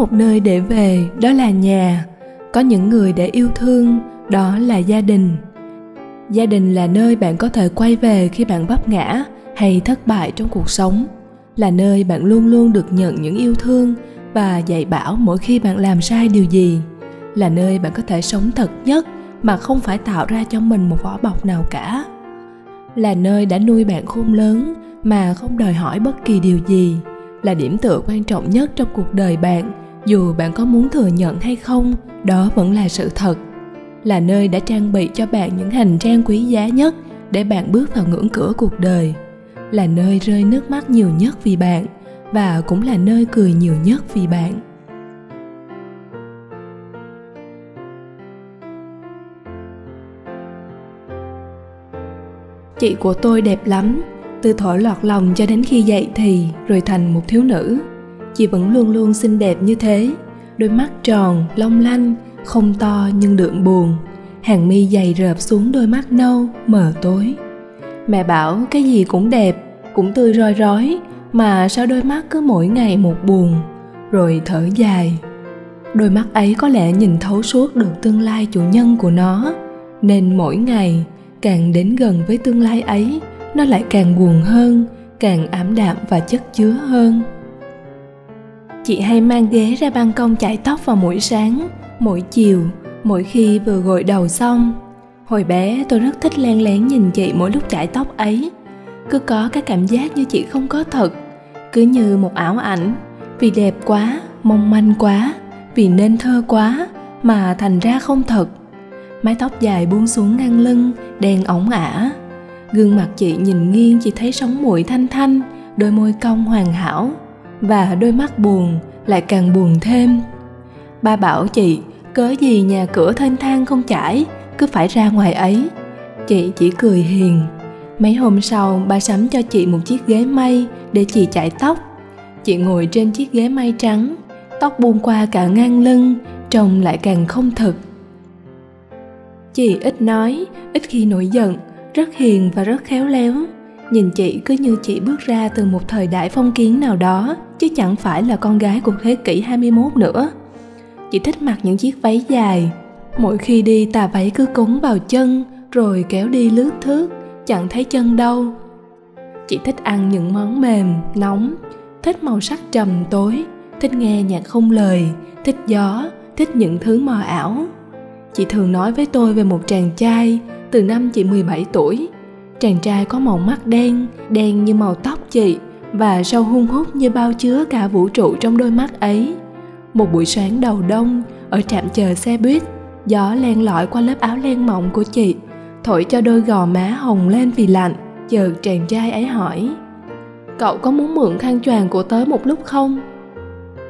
một nơi để về, đó là nhà. Có những người để yêu thương, đó là gia đình. Gia đình là nơi bạn có thể quay về khi bạn vấp ngã hay thất bại trong cuộc sống. Là nơi bạn luôn luôn được nhận những yêu thương và dạy bảo mỗi khi bạn làm sai điều gì. Là nơi bạn có thể sống thật nhất mà không phải tạo ra cho mình một vỏ bọc nào cả. Là nơi đã nuôi bạn khôn lớn mà không đòi hỏi bất kỳ điều gì. Là điểm tựa quan trọng nhất trong cuộc đời bạn dù bạn có muốn thừa nhận hay không, đó vẫn là sự thật. Là nơi đã trang bị cho bạn những hành trang quý giá nhất để bạn bước vào ngưỡng cửa cuộc đời. Là nơi rơi nước mắt nhiều nhất vì bạn và cũng là nơi cười nhiều nhất vì bạn. Chị của tôi đẹp lắm. Từ thổi lọt lòng cho đến khi dậy thì rồi thành một thiếu nữ chị vẫn luôn luôn xinh đẹp như thế. Đôi mắt tròn, long lanh, không to nhưng đượm buồn. Hàng mi dày rợp xuống đôi mắt nâu, mờ tối. Mẹ bảo, cái gì cũng đẹp, cũng tươi roi rói, mà sao đôi mắt cứ mỗi ngày một buồn? Rồi thở dài. Đôi mắt ấy có lẽ nhìn thấu suốt được tương lai chủ nhân của nó. Nên mỗi ngày, càng đến gần với tương lai ấy, nó lại càng buồn hơn, càng ảm đạm và chất chứa hơn chị hay mang ghế ra ban công chải tóc vào mỗi sáng, mỗi chiều, mỗi khi vừa gội đầu xong. Hồi bé, tôi rất thích len lén nhìn chị mỗi lúc chải tóc ấy. Cứ có cái cảm giác như chị không có thật, cứ như một ảo ảnh. Vì đẹp quá, mong manh quá, vì nên thơ quá mà thành ra không thật. Mái tóc dài buông xuống ngang lưng đen ống ả. Gương mặt chị nhìn nghiêng, chỉ thấy sống mũi thanh thanh, đôi môi cong hoàn hảo và đôi mắt buồn lại càng buồn thêm. Ba bảo chị, cớ gì nhà cửa thênh thang không chải cứ phải ra ngoài ấy. Chị chỉ cười hiền. Mấy hôm sau, ba sắm cho chị một chiếc ghế mây để chị chải tóc. Chị ngồi trên chiếc ghế mây trắng, tóc buông qua cả ngang lưng, trông lại càng không thực. Chị ít nói, ít khi nổi giận, rất hiền và rất khéo léo nhìn chị cứ như chị bước ra từ một thời đại phong kiến nào đó chứ chẳng phải là con gái của thế kỷ 21 nữa. Chị thích mặc những chiếc váy dài, mỗi khi đi tà váy cứ cúng vào chân rồi kéo đi lướt thước, chẳng thấy chân đâu. Chị thích ăn những món mềm, nóng, thích màu sắc trầm tối, thích nghe nhạc không lời, thích gió, thích những thứ mờ ảo. Chị thường nói với tôi về một chàng trai từ năm chị 17 tuổi. Chàng trai có màu mắt đen, đen như màu tóc chị và sâu hun hút như bao chứa cả vũ trụ trong đôi mắt ấy. Một buổi sáng đầu đông, ở trạm chờ xe buýt, gió len lỏi qua lớp áo len mỏng của chị, thổi cho đôi gò má hồng lên vì lạnh. Chợt chàng trai ấy hỏi, cậu có muốn mượn khăn choàng của tớ một lúc không?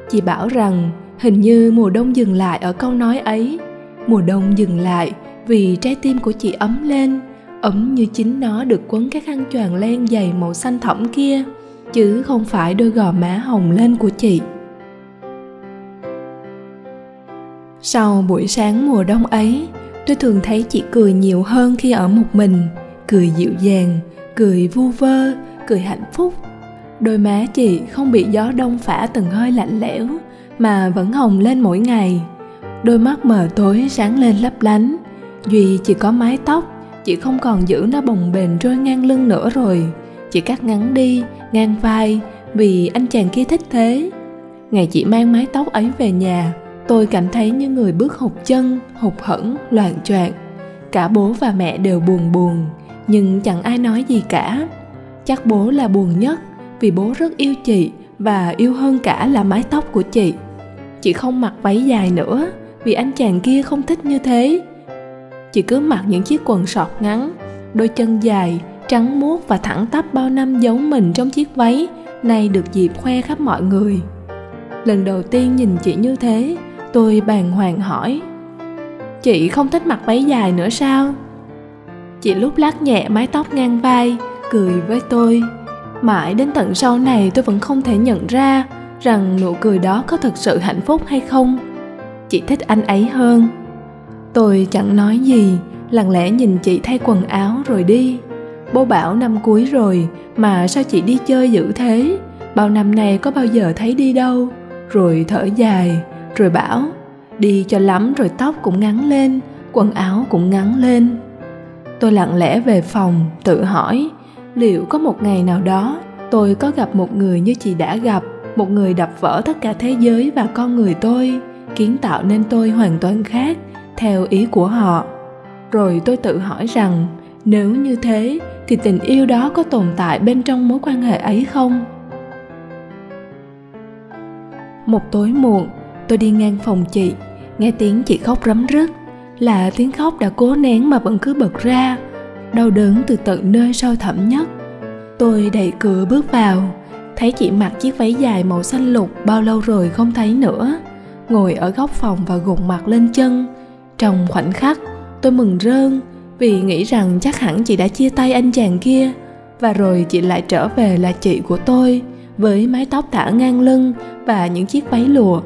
Chị bảo rằng hình như mùa đông dừng lại ở câu nói ấy. Mùa đông dừng lại vì trái tim của chị ấm lên ấm như chính nó được quấn cái khăn choàng len dày màu xanh thẫm kia, chứ không phải đôi gò má hồng lên của chị. Sau buổi sáng mùa đông ấy, tôi thường thấy chị cười nhiều hơn khi ở một mình, cười dịu dàng, cười vu vơ, cười hạnh phúc. Đôi má chị không bị gió đông phả từng hơi lạnh lẽo, mà vẫn hồng lên mỗi ngày. Đôi mắt mờ tối sáng lên lấp lánh, duy chỉ có mái tóc chị không còn giữ nó bồng bềnh trôi ngang lưng nữa rồi. Chị cắt ngắn đi, ngang vai, vì anh chàng kia thích thế. Ngày chị mang mái tóc ấy về nhà, tôi cảm thấy như người bước hụt chân hụt hẫng, loạn choạng. Cả bố và mẹ đều buồn buồn, nhưng chẳng ai nói gì cả. Chắc bố là buồn nhất, vì bố rất yêu chị và yêu hơn cả là mái tóc của chị. Chị không mặc váy dài nữa, vì anh chàng kia không thích như thế chị cứ mặc những chiếc quần sọt ngắn, đôi chân dài, trắng muốt và thẳng tắp bao năm giấu mình trong chiếc váy, nay được dịp khoe khắp mọi người. Lần đầu tiên nhìn chị như thế, tôi bàng hoàng hỏi, chị không thích mặc váy dài nữa sao? Chị lúc lắc nhẹ mái tóc ngang vai, cười với tôi, mãi đến tận sau này tôi vẫn không thể nhận ra rằng nụ cười đó có thực sự hạnh phúc hay không. Chị thích anh ấy hơn tôi chẳng nói gì, lặng lẽ nhìn chị thay quần áo rồi đi. Bố bảo năm cuối rồi, mà sao chị đi chơi dữ thế? Bao năm nay có bao giờ thấy đi đâu? Rồi thở dài, rồi bảo, đi cho lắm rồi tóc cũng ngắn lên, quần áo cũng ngắn lên. Tôi lặng lẽ về phòng, tự hỏi, liệu có một ngày nào đó tôi có gặp một người như chị đã gặp, một người đập vỡ tất cả thế giới và con người tôi, kiến tạo nên tôi hoàn toàn khác theo ý của họ. Rồi tôi tự hỏi rằng, nếu như thế, thì tình yêu đó có tồn tại bên trong mối quan hệ ấy không? Một tối muộn, tôi đi ngang phòng chị, nghe tiếng chị khóc rấm rứt, là tiếng khóc đã cố nén mà vẫn cứ bật ra, đau đớn từ tận nơi sâu thẳm nhất. Tôi đẩy cửa bước vào, thấy chị mặc chiếc váy dài màu xanh lục bao lâu rồi không thấy nữa, ngồi ở góc phòng và gục mặt lên chân trong khoảnh khắc, tôi mừng rơn vì nghĩ rằng chắc hẳn chị đã chia tay anh chàng kia và rồi chị lại trở về là chị của tôi với mái tóc thả ngang lưng và những chiếc váy lụa.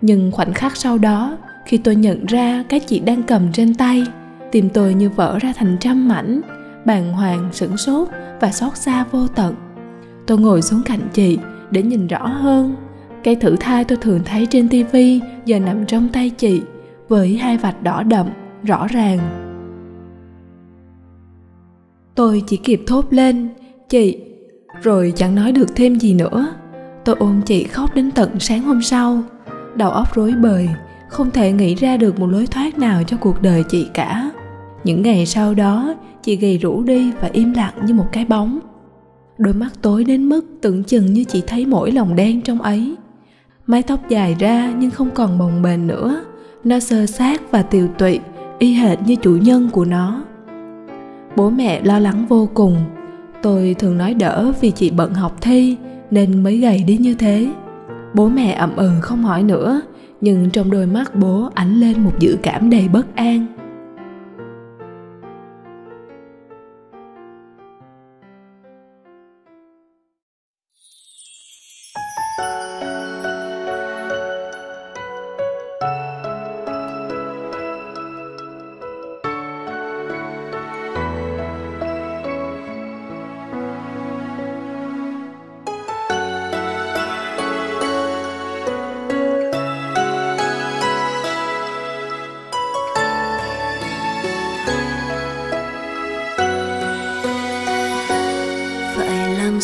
Nhưng khoảnh khắc sau đó, khi tôi nhận ra cái chị đang cầm trên tay, tim tôi như vỡ ra thành trăm mảnh, bàng hoàng, sửng sốt và xót xa vô tận. Tôi ngồi xuống cạnh chị để nhìn rõ hơn. Cây thử thai tôi thường thấy trên tivi giờ nằm trong tay chị với hai vạch đỏ đậm, rõ ràng. Tôi chỉ kịp thốt lên, chị, rồi chẳng nói được thêm gì nữa. Tôi ôm chị khóc đến tận sáng hôm sau. Đầu óc rối bời, không thể nghĩ ra được một lối thoát nào cho cuộc đời chị cả. Những ngày sau đó, chị gầy rũ đi và im lặng như một cái bóng. Đôi mắt tối đến mức tưởng chừng như chị thấy mỗi lòng đen trong ấy. Mái tóc dài ra nhưng không còn bồng bềnh nữa nó sơ sát và tiều tụy, y hệt như chủ nhân của nó. Bố mẹ lo lắng vô cùng. Tôi thường nói đỡ vì chị bận học thi, nên mới gầy đi như thế. Bố mẹ ậm ừ không hỏi nữa, nhưng trong đôi mắt bố ánh lên một dự cảm đầy bất an.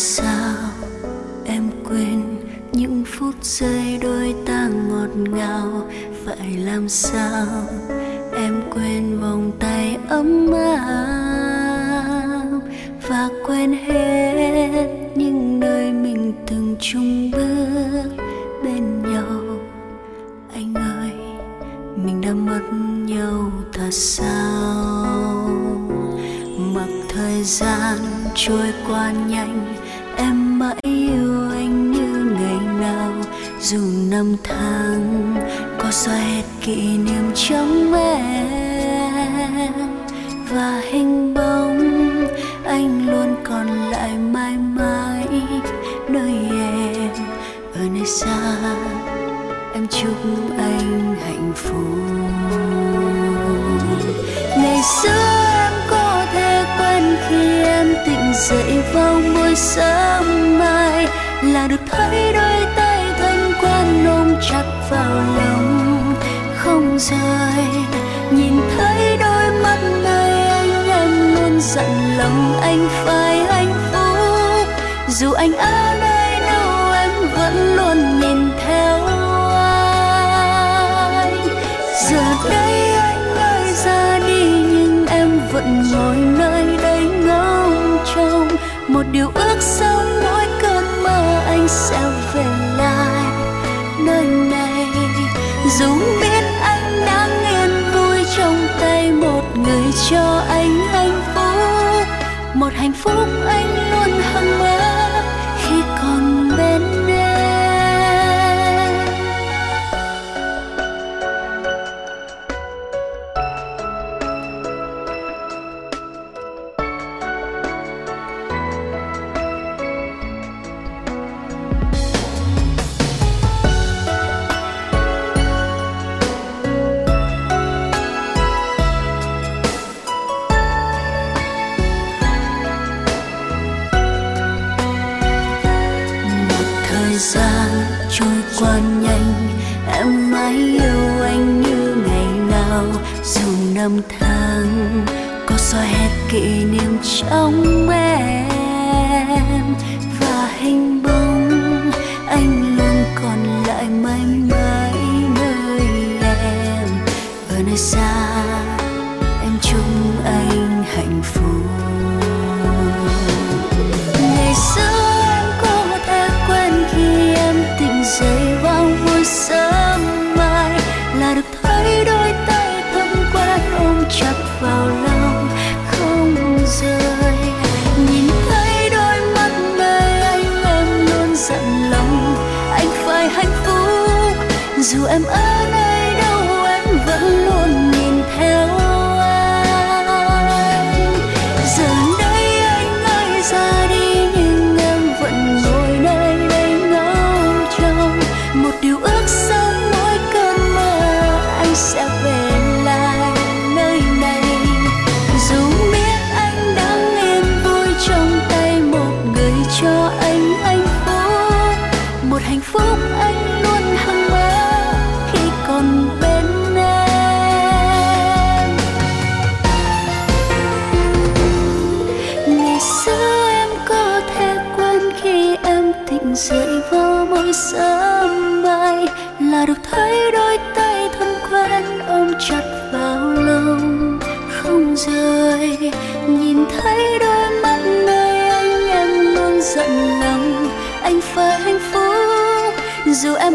Sao? Em quên những phút giây đôi ta ngọt ngào. Phải làm sao? Em quên vòng tay ấm áp và quên hết những nơi mình từng chung bước bên nhau. Anh ơi, mình đã mất nhau thật sao? Mặc thời gian trôi qua nhanh dù năm tháng có xóa hết kỷ niệm trong em và hình bóng anh luôn còn lại mãi mãi nơi em. Ở nơi xa, em chúc anh hạnh phúc. Ngày xưa em có thể quên khi em tỉnh dậy vào buổi sớm mai là được thấy đôi tay chặt vào lòng, không rời. Nhìn thấy đôi mắt nơi anh em luôn dặn lòng, anh phải hạnh phúc. Dù anh ở nơi đâu em vẫn luôn nhìn theo anh. Giờ đây anh ơi ra đi, nhưng em vẫn ngồi nơi đây ngóng trông. Một điều ước xa dù biết anh đang yên vui trong tay một người cho anh hạnh phúc. Một hạnh phúc anh luôn dù năm tháng, có soi hết kỷ niệm trong em. Và hình bóng, anh luôn còn lại mãi mãi nơi em. Ở nơi xa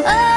dù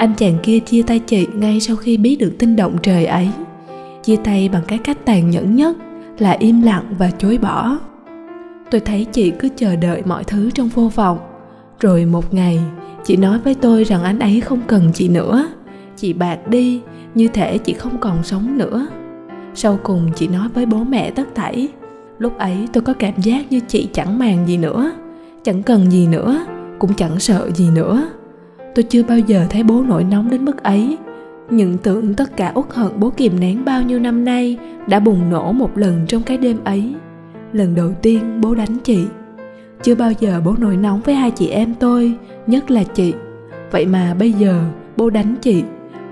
anh chàng kia chia tay chị ngay sau khi biết được tin động trời ấy. Chia tay bằng cái cách tàn nhẫn nhất là im lặng và chối bỏ. Tôi thấy chị cứ chờ đợi mọi thứ trong vô vọng. Rồi một ngày, chị nói với tôi rằng anh ấy không cần chị nữa. Chị bạc đi, như thể chị không còn sống nữa. Sau cùng chị nói với bố mẹ tất thảy, lúc ấy tôi có cảm giác như chị chẳng màng gì nữa. Chẳng cần gì nữa, cũng chẳng sợ gì nữa tôi chưa bao giờ thấy bố nổi nóng đến mức ấy. Những tưởng tất cả uất hận bố kìm nén bao nhiêu năm nay đã bùng nổ một lần trong cái đêm ấy. Lần đầu tiên bố đánh chị. Chưa bao giờ bố nổi nóng với hai chị em tôi, nhất là chị. Vậy mà bây giờ bố đánh chị.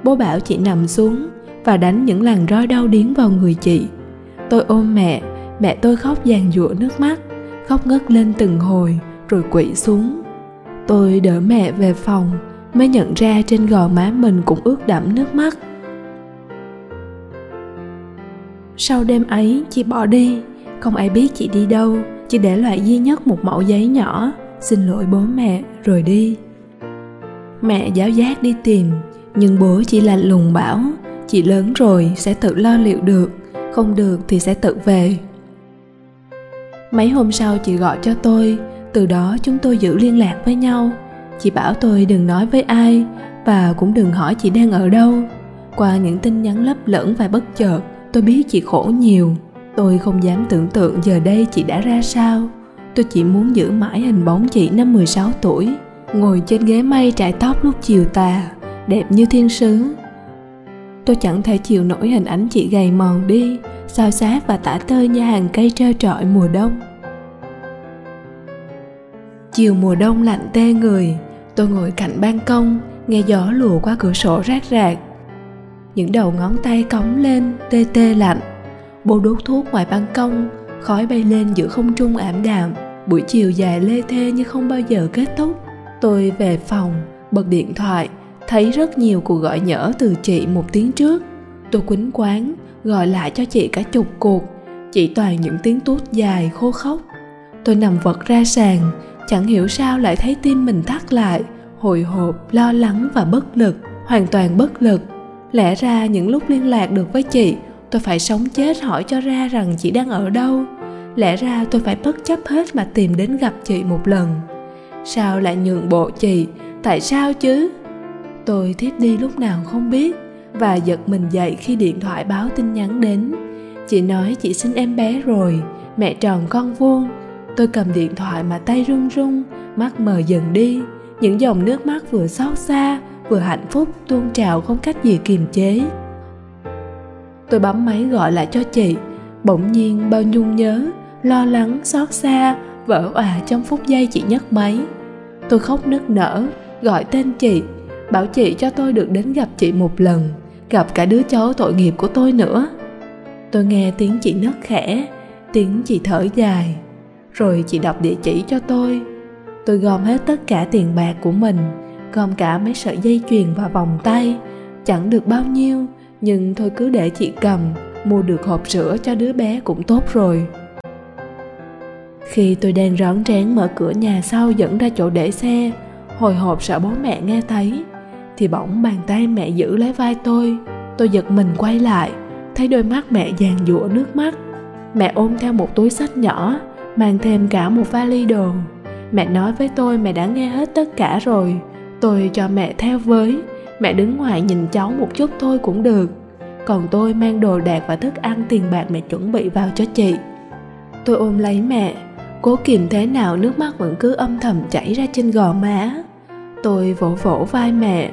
Bố bảo chị nằm xuống và đánh những làn roi đau điếng vào người chị. Tôi ôm mẹ mẹ tôi khóc giàn giụa nước mắt, khóc ngất lên từng hồi rồi quỵ xuống. Tôi đỡ mẹ về phòng mới nhận ra trên gò má mình cũng ướt đẫm nước mắt. Sau đêm ấy, chị bỏ đi. Không ai biết chị đi đâu. Chỉ để lại duy nhất một mẫu giấy nhỏ. Xin lỗi bố mẹ, rồi đi. Mẹ giáo giác đi tìm, nhưng bố chỉ lạnh lùng bảo, chị lớn rồi, sẽ tự lo liệu được. Không được thì sẽ tự về. Mấy hôm sau chị gọi cho tôi. Từ đó chúng tôi giữ liên lạc với nhau chị bảo tôi đừng nói với ai và cũng đừng hỏi chị đang ở đâu. Qua những tin nhắn lấp lửng và bất chợt, tôi biết chị khổ nhiều. Tôi không dám tưởng tượng giờ đây chị đã ra sao. Tôi chỉ muốn giữ mãi hình bóng chị năm 16 tuổi, ngồi trên ghế mây trải tóc lúc chiều tà, đẹp như thiên sứ. Tôi chẳng thể chịu nổi hình ảnh chị gầy mòn đi sao sát và tả tơi như hàng cây trơ trọi mùa đông. Chiều mùa đông lạnh tê người tôi ngồi cạnh ban công, nghe gió lùa qua cửa sổ rác rạc. Những đầu ngón tay cống lên, tê tê lạnh. Bố đốt thuốc ngoài ban công, khói bay lên giữa không trung ảm đạm. Buổi chiều dài lê thê như không bao giờ kết thúc. Tôi về phòng, bật điện thoại, thấy rất nhiều cuộc gọi nhỡ từ chị một tiếng trước. Tôi quýnh quán, gọi lại cho chị cả chục cuộc. Chỉ toàn những tiếng tút dài, khô khóc. Tôi nằm vật ra sàn chẳng hiểu sao lại thấy tim mình thắt lại, hồi hộp, lo lắng và bất lực, hoàn toàn bất lực. Lẽ ra những lúc liên lạc được với chị, tôi phải sống chết hỏi cho ra rằng chị đang ở đâu. Lẽ ra tôi phải bất chấp hết mà tìm đến gặp chị một lần. Sao lại nhượng bộ chị? Tại sao chứ? Tôi thiếp đi lúc nào không biết, và giật mình dậy khi điện thoại báo tin nhắn đến. Chị nói chị sinh em bé rồi, mẹ tròn con vuông tôi cầm điện thoại mà tay run run, mắt mờ dần đi. Những dòng nước mắt vừa xót xa, vừa hạnh phúc tuôn trào không cách gì kiềm chế. Tôi bấm máy gọi lại cho chị. Bỗng nhiên bao nhung nhớ, lo lắng, xót xa, vỡ òa trong phút giây chị nhấc máy. Tôi khóc nức nở, gọi tên chị, bảo chị cho tôi được đến gặp chị một lần, gặp cả đứa cháu tội nghiệp của tôi nữa. Tôi nghe tiếng chị nấc khẽ, tiếng chị thở dài rồi chị đọc địa chỉ cho tôi. Tôi gom hết tất cả tiền bạc của mình, gom cả mấy sợi dây chuyền và vòng tay. Chẳng được bao nhiêu, nhưng thôi cứ để chị cầm, mua được hộp sữa cho đứa bé cũng tốt rồi. Khi tôi đang rón rén mở cửa nhà sau dẫn ra chỗ để xe, hồi hộp sợ bố mẹ nghe thấy, thì bỗng bàn tay mẹ giữ lấy vai tôi. Tôi giật mình quay lại, thấy đôi mắt mẹ giàn giụa nước mắt. Mẹ ôm theo một túi sách nhỏ mang thêm cả một vali đồ. Mẹ nói với tôi mẹ đã nghe hết tất cả rồi. Tôi cho mẹ theo với. Mẹ đứng ngoài nhìn cháu một chút thôi cũng được. Còn tôi mang đồ đạc và thức ăn tiền bạc mẹ chuẩn bị vào cho chị. Tôi ôm lấy mẹ. Cố kìm thế nào nước mắt vẫn cứ âm thầm chảy ra trên gò má. Tôi vỗ vỗ vai mẹ.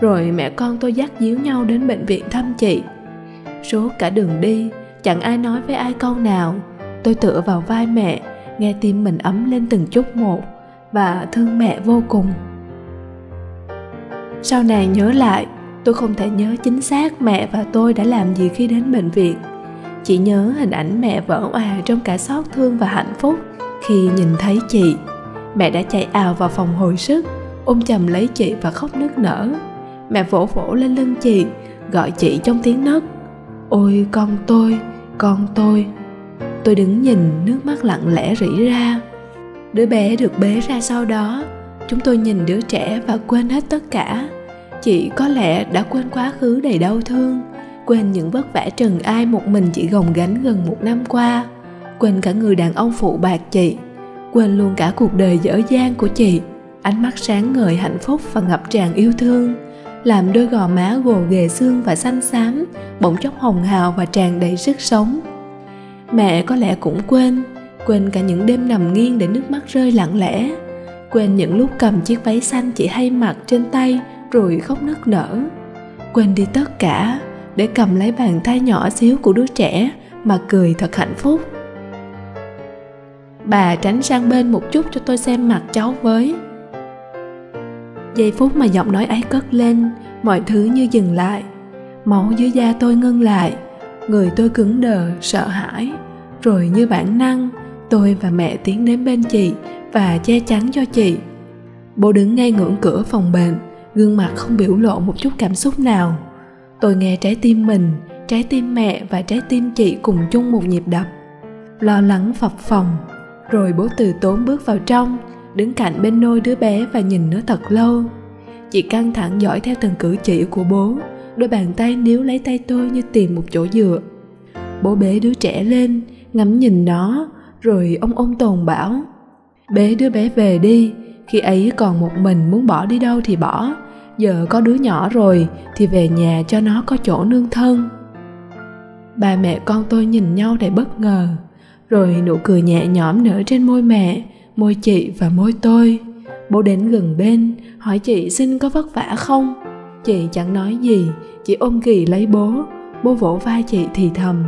Rồi mẹ con tôi dắt díu nhau đến bệnh viện thăm chị. Suốt cả đường đi, chẳng ai nói với ai câu nào tôi tựa vào vai mẹ, nghe tim mình ấm lên từng chút một và thương mẹ vô cùng. Sau này nhớ lại, tôi không thể nhớ chính xác mẹ và tôi đã làm gì khi đến bệnh viện. Chỉ nhớ hình ảnh mẹ vỡ òa trong cả xót thương và hạnh phúc khi nhìn thấy chị. Mẹ đã chạy ào vào phòng hồi sức, ôm chầm lấy chị và khóc nức nở. Mẹ vỗ vỗ lên lưng chị, gọi chị trong tiếng nấc. Ôi con tôi con tôi tôi đứng nhìn, nước mắt lặng lẽ rỉ ra. Đứa bé được bế ra sau đó, chúng tôi nhìn đứa trẻ và quên hết tất cả. Chị có lẽ đã quên quá khứ đầy đau thương, quên những vất vả trần ai một mình chị gồng gánh gần một năm qua, quên cả người đàn ông phụ bạc chị, quên luôn cả cuộc đời dở dang của chị. Ánh mắt sáng ngời, hạnh phúc và ngập tràn yêu thương, làm đôi gò má gồ ghề xương và xanh xám, bỗng chốc hồng hào và tràn đầy sức sống mẹ có lẽ cũng quên quên cả những đêm nằm nghiêng để nước mắt rơi lặng lẽ. Quên những lúc cầm chiếc váy xanh chị hay mặc trên tay rồi khóc nức nở. Quên đi tất cả, để cầm lấy bàn tay nhỏ xíu của đứa trẻ mà cười thật hạnh phúc. Bà tránh sang bên một chút cho tôi xem mặt cháu với. Giây phút mà giọng nói ấy cất lên, mọi thứ như dừng lại. Máu dưới da tôi ngưng lại, người tôi cứng đờ, sợ hãi rồi như bản năng, tôi và mẹ tiến đến bên chị và che chắn cho chị. Bố đứng ngay ngưỡng cửa phòng bệnh, gương mặt không biểu lộ một chút cảm xúc nào. Tôi nghe trái tim mình, trái tim mẹ và trái tim chị cùng chung một nhịp đập. Lo lắng phập phồng, rồi bố từ tốn bước vào trong, đứng cạnh bên nôi đứa bé và nhìn nó thật lâu. Chị căng thẳng dõi theo từng cử chỉ của bố, đôi bàn tay níu lấy tay tôi như tìm một chỗ dựa. Bố bế đứa trẻ lên ngắm nhìn nó, rồi ông ôm tồn bảo, bế đứa bé về đi, khi ấy còn một mình muốn bỏ đi đâu thì bỏ, giờ có đứa nhỏ rồi thì về nhà cho nó có chỗ nương thân. Ba mẹ con tôi nhìn nhau đầy bất ngờ, rồi nụ cười nhẹ nhõm nở trên môi mẹ, môi chị và môi tôi. Bố đến gần bên, hỏi chị xin có vất vả không? Chị chẳng nói gì, chỉ ôm ghì lấy bố. Bố vỗ vai chị thì thầm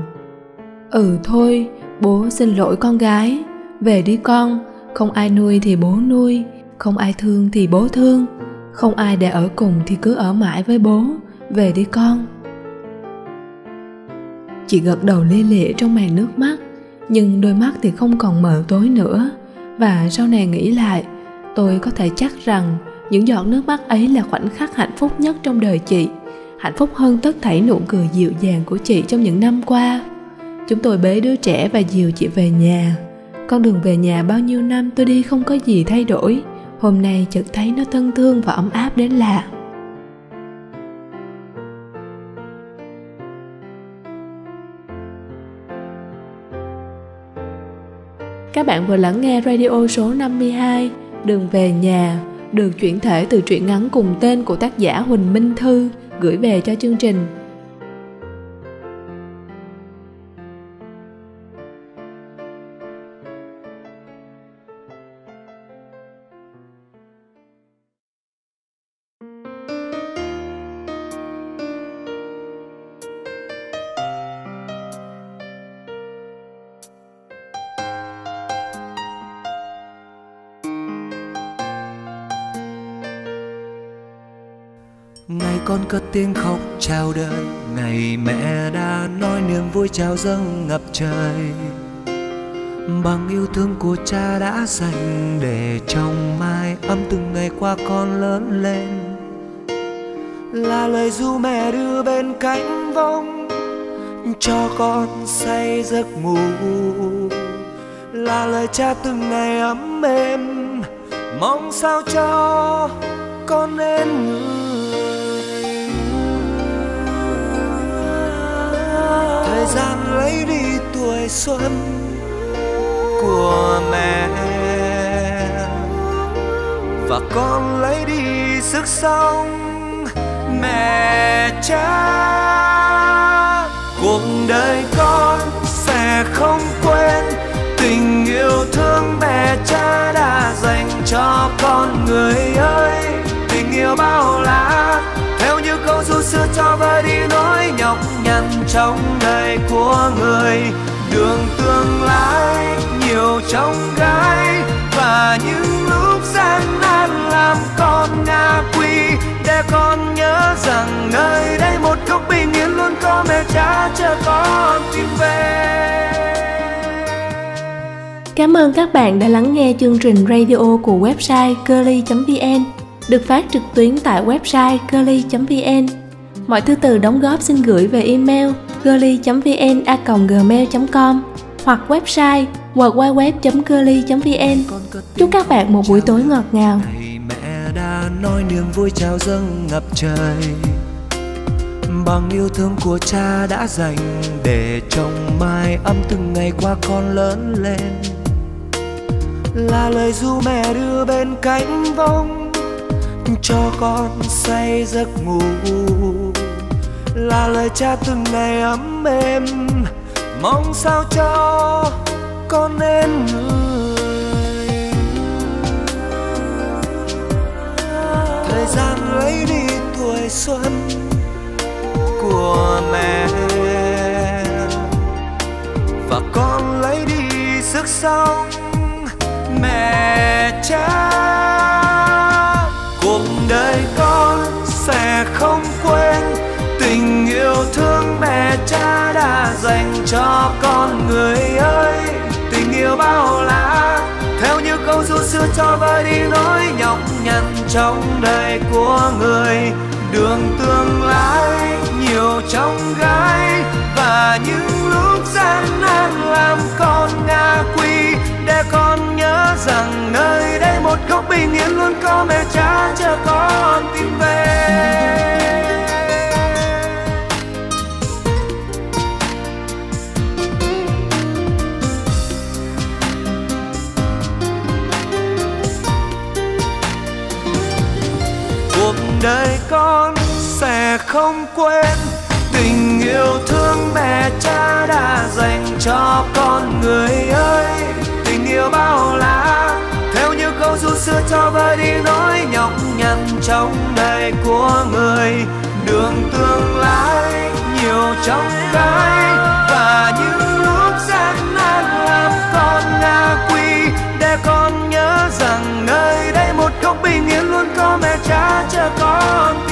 ừ thôi, bố xin lỗi con gái. Về đi con, không ai nuôi thì bố nuôi, không ai thương thì bố thương. Không ai để ở cùng thì cứ ở mãi với bố. Về đi con. Chị gật đầu lia lịa trong màn nước mắt, nhưng đôi mắt thì không còn mờ tối nữa. Và sau này nghĩ lại, tôi có thể chắc rằng những giọt nước mắt ấy là khoảnh khắc hạnh phúc nhất trong đời chị, hạnh phúc hơn tất thảy nụ cười dịu dàng của chị trong những năm qua chúng tôi bế đứa trẻ và dìu chị về nhà. Con đường về nhà bao nhiêu năm tôi đi không có gì thay đổi. Hôm nay chợt thấy nó thân thương và ấm áp đến lạ. Các bạn vừa lắng nghe radio số 52 Đường về nhà, được chuyển thể từ truyện ngắn cùng tên của tác giả Huỳnh Minh Thư gửi về cho chương trình. Con cất tiếng khóc chào đời. Ngày mẹ đã nói niềm vui chào dâng ngập trời. Bằng yêu thương của cha đã dành để trong mai ấm từng ngày qua con lớn lên. Là lời ru mẹ đưa bên cánh vong cho con say giấc ngủ. Là lời cha từng ngày ấm êm, mong sao cho con nên người thời gian lấy đi tuổi xuân của mẹ. Và con lấy đi sức sống mẹ cha. Cuộc đời con sẽ không quên tình yêu thương mẹ cha đã dành cho con người ơi. Tình yêu bao la theo như câu ru xưa cho vơi đi nỗi nhọc nhằn trong đời của người, đường tương lai nhiều trong gai. Và những lúc gian nan làm con ngã quỳ để con nhớ rằng nơi đây một góc bình yên luôn có mẹ cha chờ con tìm về. Cảm ơn các bạn đã lắng nghe chương trình radio của website curly.vn được phát trực tuyến tại website girly.vn. Mọi thư từ đóng góp xin gửi về email girly.vn@gmail.com hoặc website www.girly.vn. Chúc các bạn một buổi tối ngọt ngào. mẹ đã nói niềm vui chào dâng ngập trời bằng yêu thương của cha đã dành để trong mai ấm từng ngày qua con lớn lên là lời ru mẹ đưa bên cánh vong cho con say giấc ngủ. Là lời cha từng ngày ấm êm, mong sao cho con nên người. Thời gian lấy đi tuổi xuân của mẹ và con lấy đi sức sống. Cho con người ơi. Tình yêu bao la, theo như câu ru xưa cho vơi đi nỗi nhọc nhằn trong đời của người. Đường tương lai nhiều trong gai, và những lúc gian nan làm con ngã quỵ. Để con nhớ rằng nơi đây một góc bình yên luôn có mẹ cha chờ con tìm về. không quên tình yêu thương mẹ cha đã dành cho con người ơi. Tình yêu bao la, theo như câu ru xưa cho vơi đi nói nhọc nhằn trong ngày của người. Đường tương lai nhiều trong cái, và những lúc gian nan làm con ngã quỵ, để con nhớ rằng nơi đây một góc bình yên luôn có mẹ cha chờ con.